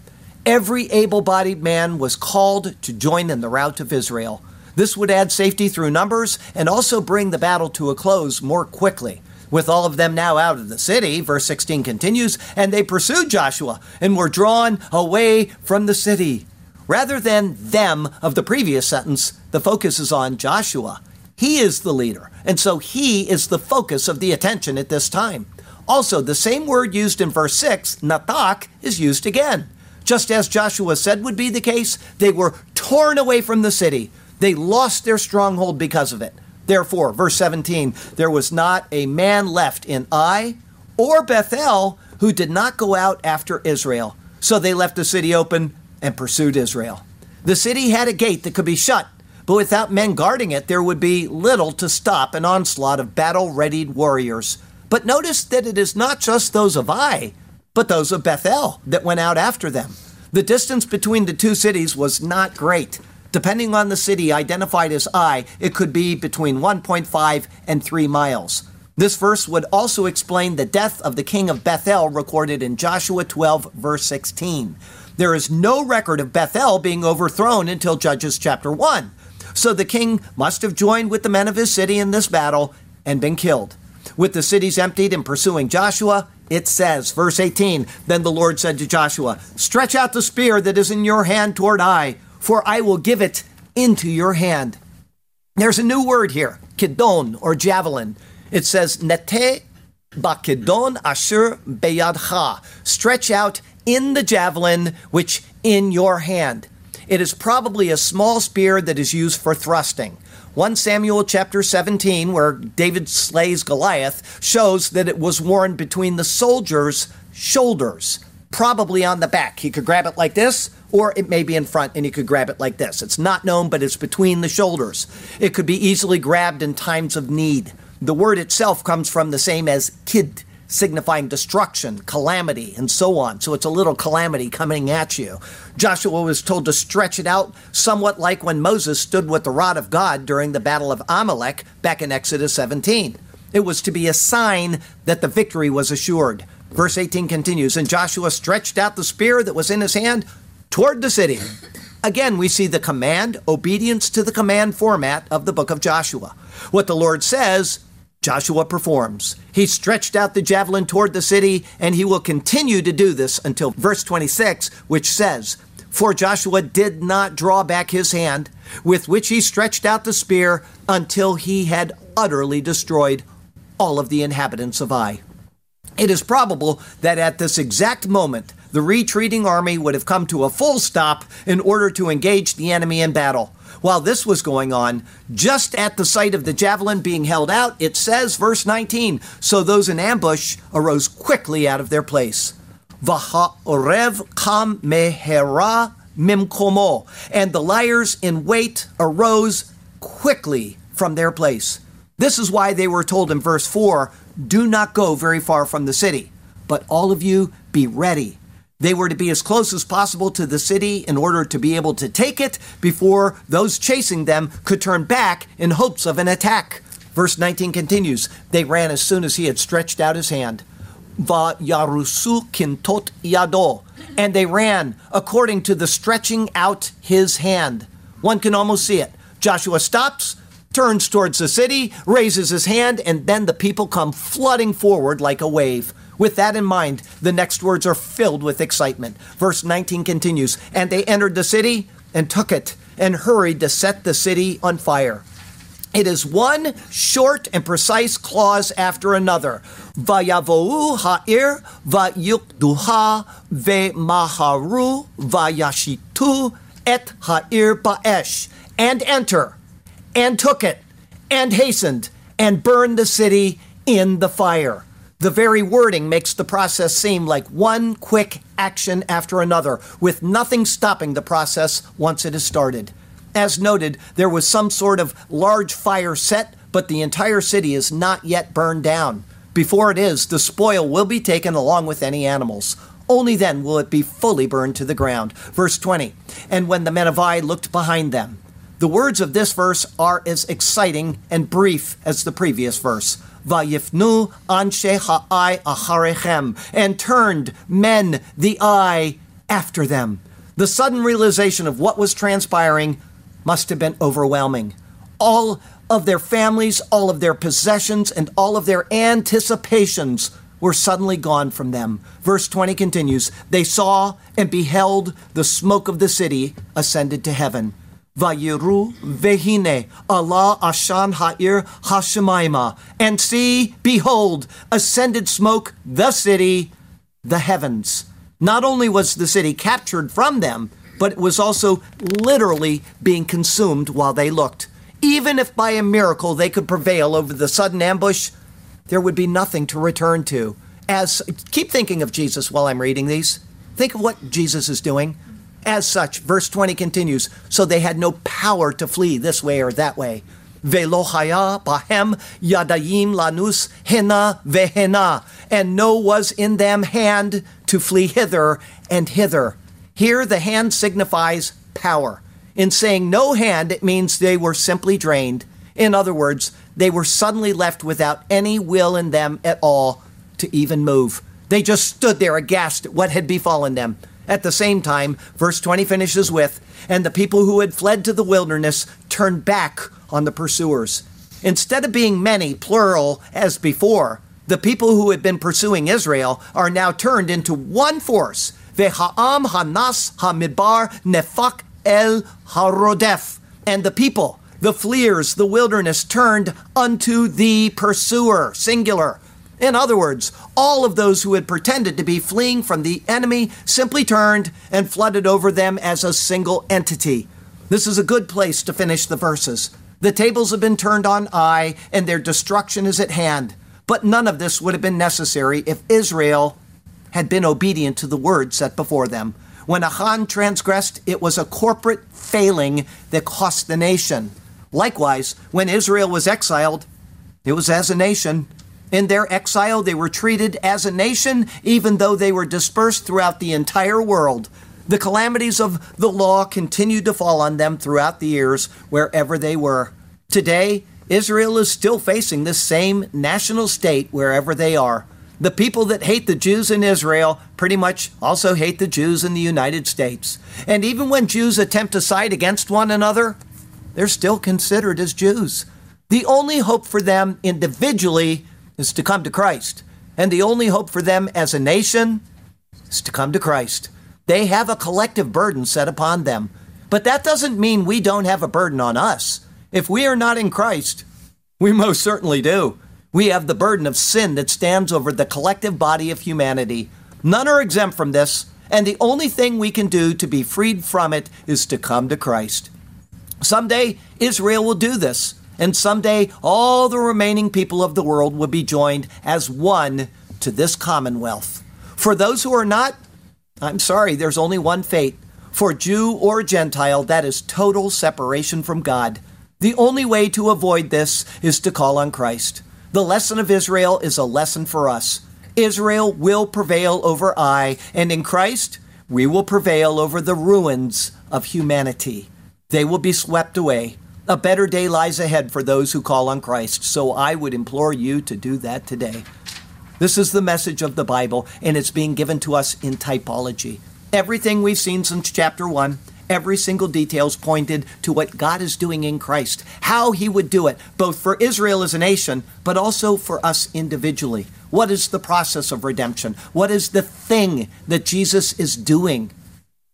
S1: Every able bodied man was called to join in the rout of Israel. This would add safety through numbers and also bring the battle to a close more quickly. With all of them now out of the city, verse 16 continues, and they pursued Joshua and were drawn away from the city. Rather than them of the previous sentence, the focus is on Joshua He is the leader, and so he is the focus of the attention at this time. Also, the same word used in verse 6, natak, is used again. Just as Joshua said would be the case, they were torn away from the city. They lost their stronghold because of it. Therefore, verse 17, there was not a man left in Ai or Bethel who did not go out after Israel. So they left the city open and pursued Israel. The city had a gate that could be shut, but without men guarding it, there would be little to stop an onslaught of battle readied warriors. But notice that it is not just those of Ai, but those of Bethel that went out after them. The distance between the two cities was not great. Depending on the city identified as Ai, it could be between 1.5 and 3 miles. This verse would also explain the death of the king of Bethel recorded in Joshua 12, verse 16. There is no record of Bethel being overthrown until Judges chapter 1. So the king must have joined with the men of his city in this battle and been killed. With the cities emptied and pursuing Joshua, it says, verse 18 Then the Lord said to Joshua, Stretch out the spear that is in your hand toward Ai, for I will give it into your hand. There's a new word here, kidon or javelin. It says, Nete bakidon asher beyadcha. Stretch out in the javelin which in your hand. It is probably a small spear that is used for thrusting. 1 Samuel chapter 17, where David slays Goliath, shows that it was worn between the soldier's shoulders, probably on the back. He could grab it like this, or it may be in front and he could grab it like this. It's not known, but it's between the shoulders. It could be easily grabbed in times of need. The word itself comes from the same as kid, signifying destruction, calamity, and so on. So it's a little calamity coming at you. Joshua was told to stretch it out, somewhat like when Moses stood with the rod of God during the battle of Amalek back in Exodus 17. It was to be a sign that the victory was assured. Verse 18 continues And Joshua stretched out the spear that was in his hand, toward the city. Again, we see the command, obedience to the command format of the book of Joshua. What the Lord says, Joshua performs. He stretched out the javelin toward the city, and he will continue to do this until verse 26, which says, For Joshua did not draw back his hand, with which he stretched out the spear, until he had utterly destroyed all of the inhabitants of Ai. It is probable that at this exact moment, the retreating army would have come to a full stop in order to engage the enemy in battle. While this was going on, just at the sight of the javelin being held out, it says, verse 19, so those in ambush arose quickly out of their place. Vaha'orev kam mehera mimkomo. And the liers in wait arose quickly from their place. This is why they were told in verse 4 do not go very far from the city, but all of you be ready they were to be as close as possible to the city in order to be able to take it before those chasing them could turn back in hopes of an attack. Verse 19 continues They ran as soon as he had stretched out his hand. Va yarusu kintot yado. And they ran according to the stretching out his hand. One can almost see it. Joshua stops, turns towards the city, raises his hand, and then the people come flooding forward like a wave. With that in mind, the next words are filled with excitement. Verse 19 continues And they entered the city and took it and hurried to set the city on fire. It is one short and precise clause after another. Vayavou ha'ir vayukduha ve'maharu vayashitu et ha'ir ba'esh. And enter, and took it, and hastened, and burned the city in the fire. The very wording makes the process seem like one quick action after another, with nothing stopping the process once it is started. As noted, there was some sort of large fire set, but the entire city is not yet burned down. Before it is, the spoil will be taken along with any animals. Only then will it be fully burned to the ground. Verse 20 And when the men of Ai looked behind them, the words of this verse are as exciting and brief as the previous verse. Vayifnu anshe ha'ai acharechem, and turned men the eye after them. The sudden realization of what was transpiring must have been overwhelming. All of their families, all of their possessions, and all of their anticipations were suddenly gone from them. Verse 20 continues They saw and beheld the smoke of the city ascended to heaven. Vayiru vehine Allah ashan ha'ir hashemaima. And see, behold, ascended smoke, the city, the heavens. Not only was the city captured from them, but it was also literally being consumed while they looked. Even if by a miracle they could prevail over the sudden ambush, there would be nothing to return to. As keep thinking of Jesus while I'm reading these. Think of what Jesus is doing. As such, verse 20 continues, so they had no power to flee this way or that way. Velohaya bahem yadayim lanus hena vehena, and no was in them hand to flee hither and hither. Here the hand signifies power. In saying no hand, it means they were simply drained. In other words, they were suddenly left without any will in them at all to even move. They just stood there aghast at what had befallen them. At the same time, verse 20 finishes with, and the people who had fled to the wilderness turned back on the pursuers. Instead of being many, plural, as before, the people who had been pursuing Israel are now turned into one force. Veha'am hanas hamidbar nefak el harodef. And the people, the fleers, the wilderness, turned unto the pursuer, singular. In other words, all of those who had pretended to be fleeing from the enemy simply turned and flooded over them as a single entity. This is a good place to finish the verses. The tables have been turned on Ai, and their destruction is at hand. But none of this would have been necessary if Israel had been obedient to the word set before them. When Achan transgressed, it was a corporate failing that cost the nation. Likewise, when Israel was exiled, it was as a nation. In their exile, they were treated as a nation, even though they were dispersed throughout the entire world. The calamities of the law continued to fall on them throughout the years, wherever they were. Today, Israel is still facing this same national state wherever they are. The people that hate the Jews in Israel pretty much also hate the Jews in the United States. And even when Jews attempt to side against one another, they're still considered as Jews. The only hope for them individually is to come to Christ. And the only hope for them as a nation is to come to Christ. They have a collective burden set upon them. But that doesn't mean we don't have a burden on us. If we are not in Christ, we most certainly do. We have the burden of sin that stands over the collective body of humanity. None are exempt from this, and the only thing we can do to be freed from it is to come to Christ. Someday, Israel will do this. And someday, all the remaining people of the world will be joined as one to this commonwealth. For those who are not, I'm sorry, there's only one fate. For Jew or Gentile, that is total separation from God. The only way to avoid this is to call on Christ. The lesson of Israel is a lesson for us. Israel will prevail over Ai, and in Christ, we will prevail over the ruins of humanity. They will be swept away. A better day lies ahead for those who call on Christ, so I would implore you to do that today. This is the message of the Bible, and it's being given to us in typology. Everything we've seen since chapter 1, every single detail is pointed to what God is doing in Christ, how he would do it, both for Israel as a nation, but also for us individually. What is the process of redemption? What is the thing that Jesus is doing?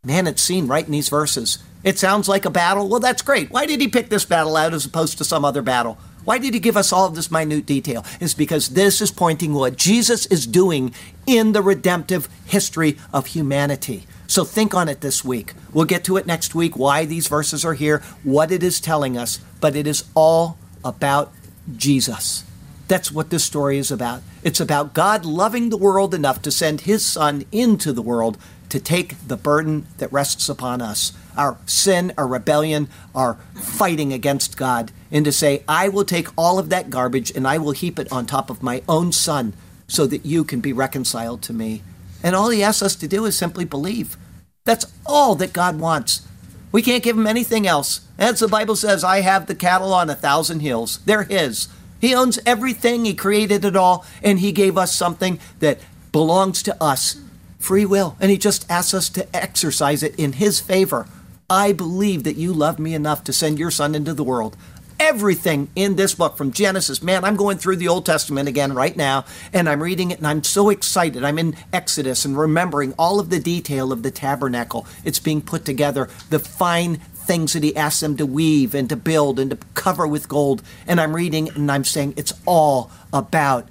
S1: Man, it's seen right in these verses. It sounds like a battle. Well, that's great. Why did he pick this battle out as opposed to some other battle? Why did he give us all of this minute detail? It's because this is pointing what Jesus is doing in the redemptive history of humanity. So think on it this week. We'll get to it next week, why these verses are here, what it is telling us, but it is all about Jesus. That's what this story is about. It's about God loving the world enough to send his son into the world to take the burden that rests upon us our sin, our rebellion, our fighting against God, and to say, I will take all of that garbage and I will heap it on top of my own son so that you can be reconciled to me. And all he asks us to do is simply believe. That's all that God wants. We can't give him anything else. As the Bible says, I have the cattle on a thousand hills. They're his. He owns everything, he created it all, and he gave us something that belongs to us free will. And he just asks us to exercise it in his favor. I believe that you love me enough to send your son into the world. Everything in this book from Genesis, man, I'm going through the Old Testament again right now, and I'm reading it, and I'm so excited. I'm in Exodus and remembering all of the detail of the tabernacle. It's being put together, the fine things that he asks them to weave and to build and to cover with gold. And I'm reading and I'm saying it's all about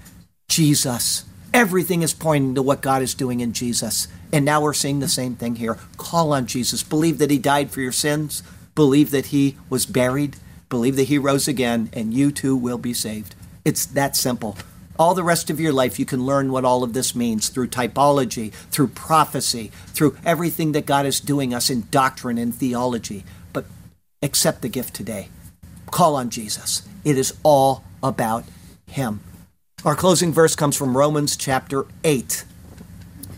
S1: Jesus. Everything is pointing to what God is doing in Jesus. And now we're seeing the same thing here. Call on Jesus. Believe that he died for your sins. Believe that he was buried. Believe that he rose again, and you too will be saved. It's that simple. All the rest of your life, you can learn what all of this means through typology, through prophecy, through everything that God is doing us in doctrine and theology. But accept the gift today. Call on Jesus. It is all about him. Our closing verse comes from Romans chapter 8.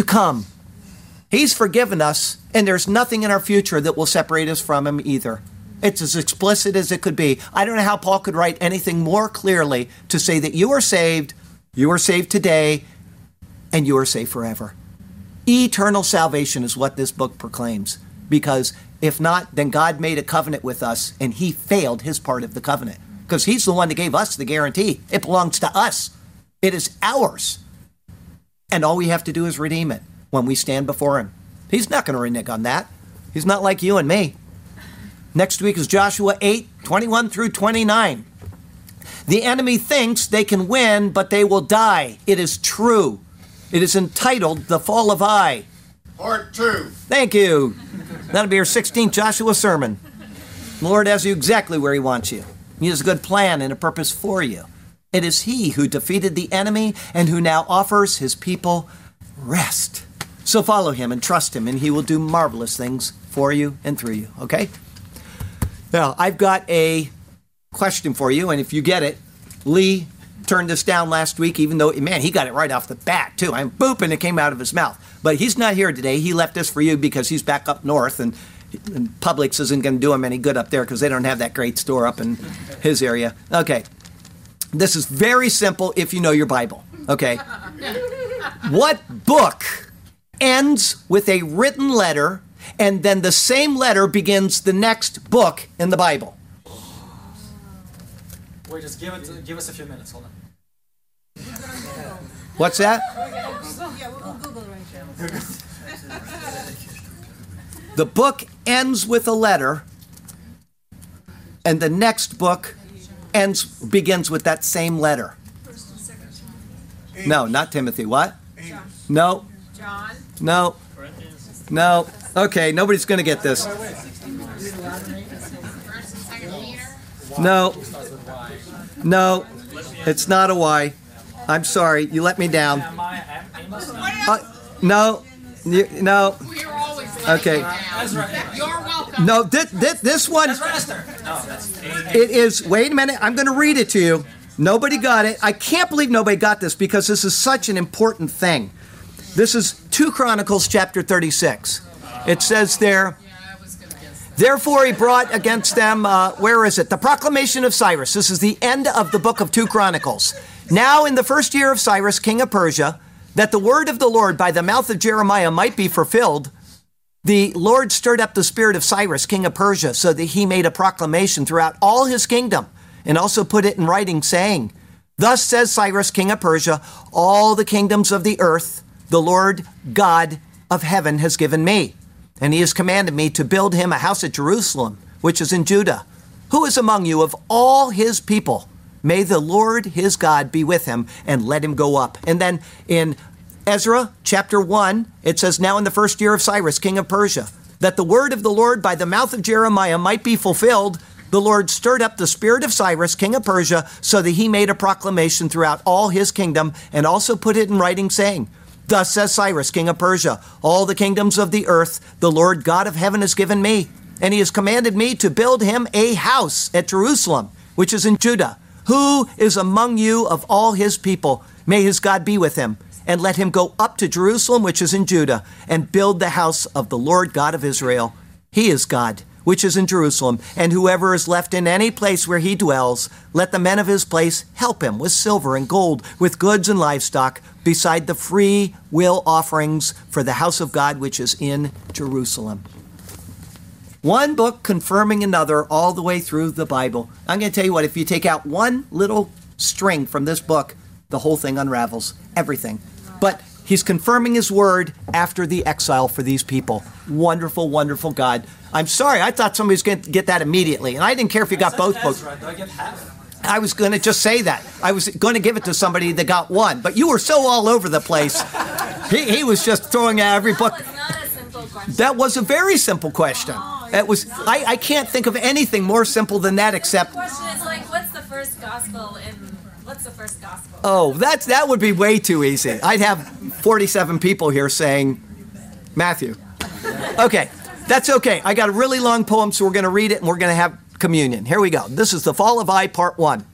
S1: to come. He's forgiven us, and there's nothing in our future that will separate us from Him either. It's as explicit as it could be. I don't know how Paul could write anything more clearly to say that you are saved, you are saved today, and you are saved forever. Eternal salvation is what this book proclaims. Because if not, then God made a covenant with us, and He failed His part of the covenant. Because He's the one that gave us the guarantee. It belongs to us, it is ours. And all we have to do is redeem it when we stand before Him. He's not going to renege on that. He's not like you and me. Next week is Joshua 8 21 through 29. The enemy thinks they can win, but they will die. It is true. It is entitled The Fall of Ai.
S2: Part two.
S1: Thank you. That'll be our 16th Joshua sermon. The Lord has you exactly where He wants you. He has a good plan and a purpose for you. It is He who defeated the enemy and who now offers His people rest. So follow Him and trust Him, and He will do marvelous things for you and through you, okay? Now, I've got a question for you, and if you get it, Lee turned this down last week, even though, man, he got it right off the bat, too. I'm boop, and it came out of his mouth. But he's not here today. He left this for you because he's back up north, and, and Publix isn't going to do him any good up there because they don't have that great store up in his area. Okay. This is very simple if you know your Bible, okay? what book ends with a written letter and then the same letter begins the next book in the Bible?
S3: Wait, just give it. Give us a few minutes. Hold on.
S1: What's that? The book ends with a letter, and the next book ends begins with that same letter. No, not Timothy. What? No.
S4: John.
S1: No. No. Okay, nobody's going to get this.
S4: First and second Peter.
S1: No. No. It's not a Y. I'm sorry. You let me down.
S3: Am I? No.
S1: Uh, no. You- No. Okay.
S4: You down.
S3: Ezra.
S4: You're welcome.
S1: No. This, this, this one.
S3: Ezra Esther. No, that's
S1: It is, wait a minute, I'm going to read it to you. Nobody got it. I can't believe nobody got this because this is such an important thing. This is 2 Chronicles chapter 36. It says there,
S4: Yeah, I was gonna guess. that.
S1: Therefore, he brought against them, uh, where is it? The proclamation of Cyrus. This is the end of the book of 2 Chronicles. Now, in the first year of Cyrus, king of Persia, that the word of the Lord by the mouth of Jeremiah might be fulfilled, the Lord stirred up the spirit of Cyrus, king of Persia, so that he made a proclamation throughout all his kingdom, and also put it in writing, saying, Thus says Cyrus, king of Persia, all the kingdoms of the earth, the Lord God of heaven has given me. And he has commanded me to build him a house at Jerusalem, which is in Judah. Who is among you of all his people? May the Lord his God be with him and let him go up. And then in Ezra chapter 1, it says, Now in the first year of Cyrus, king of Persia, that the word of the Lord by the mouth of Jeremiah might be fulfilled, the Lord stirred up the spirit of Cyrus, king of Persia, so that he made a proclamation throughout all his kingdom and also put it in writing, saying, Thus says Cyrus, king of Persia, all the kingdoms of the earth, the Lord God of heaven has given me, and he has commanded me to build him a house at Jerusalem, which is in Judah. Who is among you of all his people? May his God be with him, and let him go up to Jerusalem, which is in Judah, and build the house of the Lord God of Israel. He is God, which is in Jerusalem, and whoever is left in any place where he dwells, let the men of his place help him with silver and gold, with goods and livestock, beside the free will offerings for the house of God which is in Jerusalem. One book confirming another all the way through the Bible. I'm going to tell you what, if you take out one little string from this book, the whole thing unravels. Everything. But he's confirming his word after the exile for these people. Wonderful, wonderful God. I'm sorry, I thought somebody was going to get that immediately. And I didn't care if you got both books.
S3: Ezra, do I get half?
S1: I was going to just say that. I was going to give it to somebody that got one, but you were so all over the place. He, he was just throwing out every book.
S2: That was not a simple question.
S1: That was a very simple question. Oh, it was. I, I can't think of anything more simple than that except.
S2: The question is like, what's the first gospel in? What's the first gospel?
S1: Oh, that's that would be way too easy. I'd have 47 people here saying Matthew. Okay, that's okay. I got a really long poem, so we're going to read it and we're going to have communion. Here we go. This is the Fall of Ai, part one.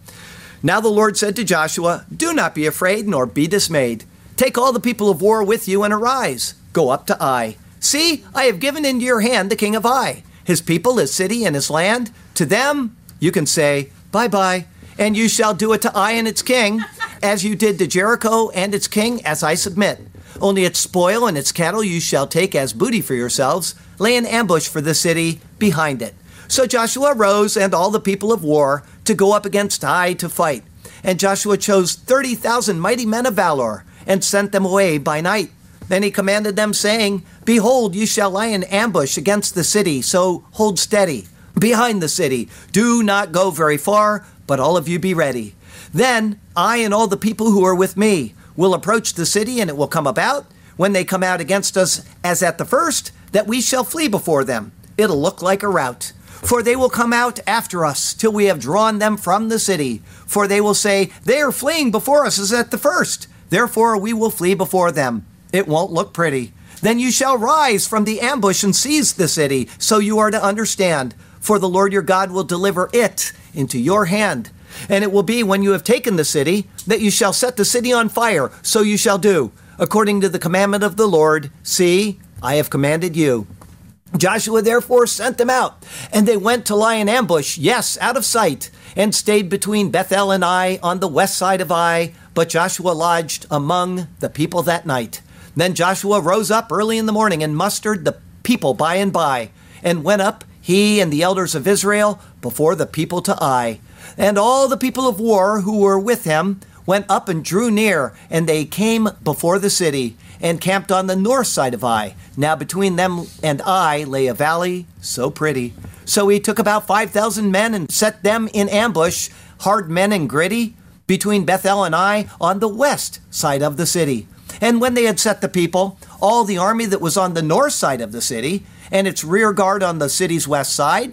S1: Now the Lord said to Joshua, Do not be afraid nor be dismayed. Take all the people of war with you and arise. Go up to Ai. See, I have given into your hand the king of Ai, his people, his city, and his land. To them you can say, Bye bye, and you shall do it to Ai and its king, as you did to Jericho and its king, as I submit. Only its spoil and its cattle you shall take as booty for yourselves. Lay an ambush for the city behind it. So Joshua rose and all the people of war to go up against Ai to fight. And Joshua chose 30,000 mighty men of valor and sent them away by night. Then he commanded them, saying, Behold, you shall lie in ambush against the city, so hold steady. Behind the city, do not go very far, but all of you be ready. Then I and all the people who are with me will approach the city, and it will come about, when they come out against us as at the first, that we shall flee before them. It'll look like a rout. For they will come out after us till we have drawn them from the city. For they will say, They are fleeing before us as at the first. Therefore we will flee before them. It won't look pretty. Then you shall rise from the ambush and seize the city. So you are to understand. For the Lord your God will deliver it into your hand. And it will be when you have taken the city that you shall set the city on fire. So you shall do, according to the commandment of the Lord. See, I have commanded you. Joshua therefore sent them out, and they went to lie in ambush, yes, out of sight, and stayed between Bethel and Ai on the west side of Ai. But Joshua lodged among the people that night. Then Joshua rose up early in the morning and mustered the people by and by, and went up, he and the elders of Israel, before the people to Ai. And all the people of war who were with him went up and drew near, and they came before the city, and camped on the north side of Ai. Now between them and Ai lay a valley so pretty. So he took about 5,000 men and set them in ambush, hard men and gritty, between Bethel and Ai on the west side of the city. And when they had set the people, all the army that was on the north side of the city, and its rear guard on the city's west side,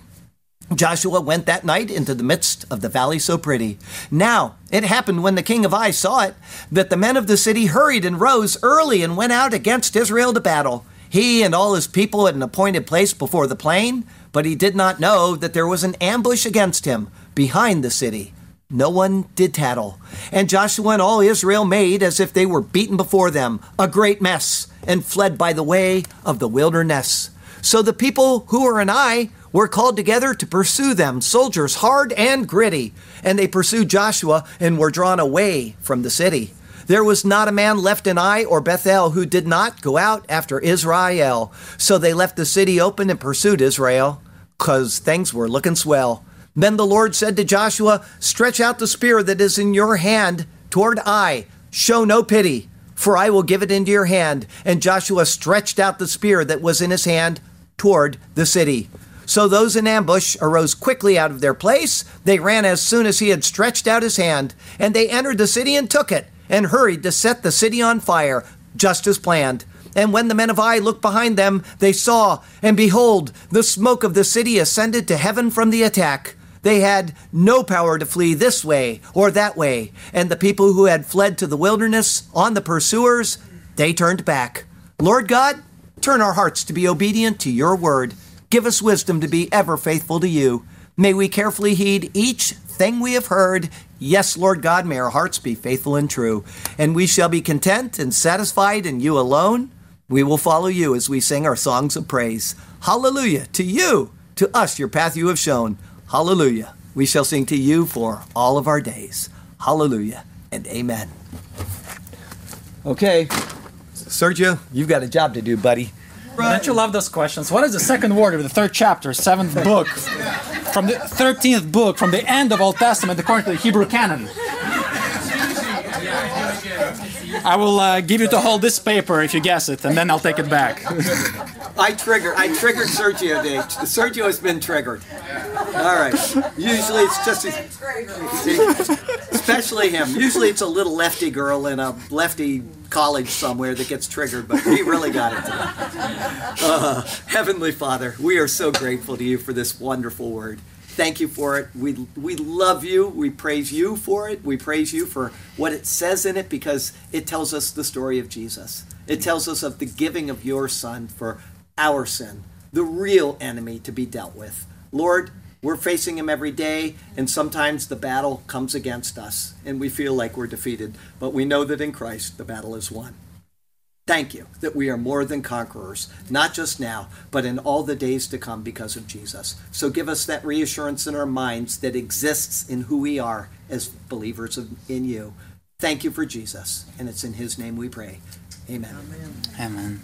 S1: Joshua went that night into the midst of the valley so pretty. Now, it happened when the king of Ai saw it that the men of the city hurried and rose early and went out against Israel to battle. He and all his people at an appointed place before the plain, but he did not know that there was an ambush against him behind the city. No one did tattle. And Joshua and all Israel made as if they were beaten before them, a great mess, and fled by the way of the wilderness. So the people who were in Ai were called together to pursue them, soldiers hard and gritty. And they pursued Joshua and were drawn away from the city. There was not a man left in Ai or Bethel who did not go out after Israel. So they left the city open and pursued Israel, because things were looking swell. Then the Lord said to Joshua, Stretch out the spear that is in your hand toward Ai. Show no pity, for I will give it into your hand. And Joshua stretched out the spear that was in his hand toward the city. So those in ambush arose quickly out of their place. They ran as soon as he had stretched out his hand, and they entered the city and took it, and hurried to set the city on fire, just as planned. And when the men of Ai looked behind them, they saw, and behold, the smoke of the city ascended to heaven from the attack. They had no power to flee this way or that way, and the people who had fled to the wilderness on the pursuers, they turned back. Lord God, turn our hearts to be obedient to your word. Give us wisdom to be ever faithful to you. May we carefully heed each thing we have heard. Yes, Lord God, may our hearts be faithful and true. And we shall be content and satisfied in you alone. We will follow you as we sing our songs of praise. Hallelujah to you, To us, your path you have shown. Hallelujah. We shall sing to you for all of our days. Hallelujah and amen. Okay, Sergio, you've got a job to do, buddy.
S3: Don't you love those questions? What is the second word of the third chapter, seventh book, from the thirteenth book, from the end of Old Testament according to the Hebrew canon? I will uh, give you to hold this paper if you guess it, and then I'll take it back.
S1: I triggered. I triggered Sergio. Today. Sergio has been triggered. All right. Usually it's just, especially him. Usually it's a little lefty girl in a lefty college somewhere that gets triggered, but we really got it today. Uh, Heavenly Father, we are so grateful to you for this wonderful word. Thank you for it. We we love you. We praise you for it. We praise you for what it says in it because it tells us the story of Jesus. It tells us of the giving of your son for our sin, the real enemy to be dealt with. Lord, we're facing him every day, and sometimes the battle comes against us, and we feel like we're defeated. But we know that in Christ, the battle is won. Thank you that we are more than conquerors, not just now, but in all the days to come because of Jesus. So give us that reassurance in our minds that exists in who we are as believers in you. Thank you for Jesus, and it's in his name we pray. Amen.
S3: Amen.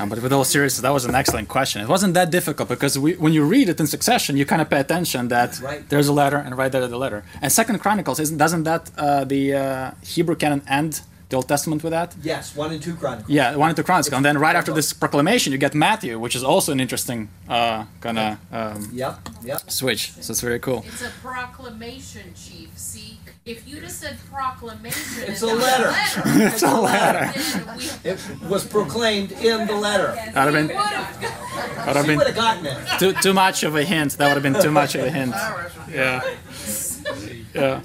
S3: Um, but with all seriousness, that was an excellent question. It wasn't that difficult because we, when you read it in succession, you kind of pay attention that
S1: Right.
S3: there's a letter and right there the letter. And Second Chronicles isn't doesn't that uh, the uh, Hebrew canon end the Old Testament with that?
S1: Yes, 1 and 2 Chronicles.
S3: Yeah, one and two Chronicles, and then right after this proclamation, you get Matthew, which is also an interesting uh, kind of um,
S1: Yep, yep.
S3: switch. So it's very cool.
S4: It's a proclamation, chief. See, if you'd have said proclamation,
S1: It's
S4: and
S1: a
S4: not
S1: letter.
S3: it's a letter.
S1: It was proclaimed in the letter.
S3: That'd have been,
S4: would have.
S3: that'd have
S1: He would
S3: been
S1: have gotten it.
S3: too, too much of a hint. That would have been too much of a hint. Yeah. Yeah.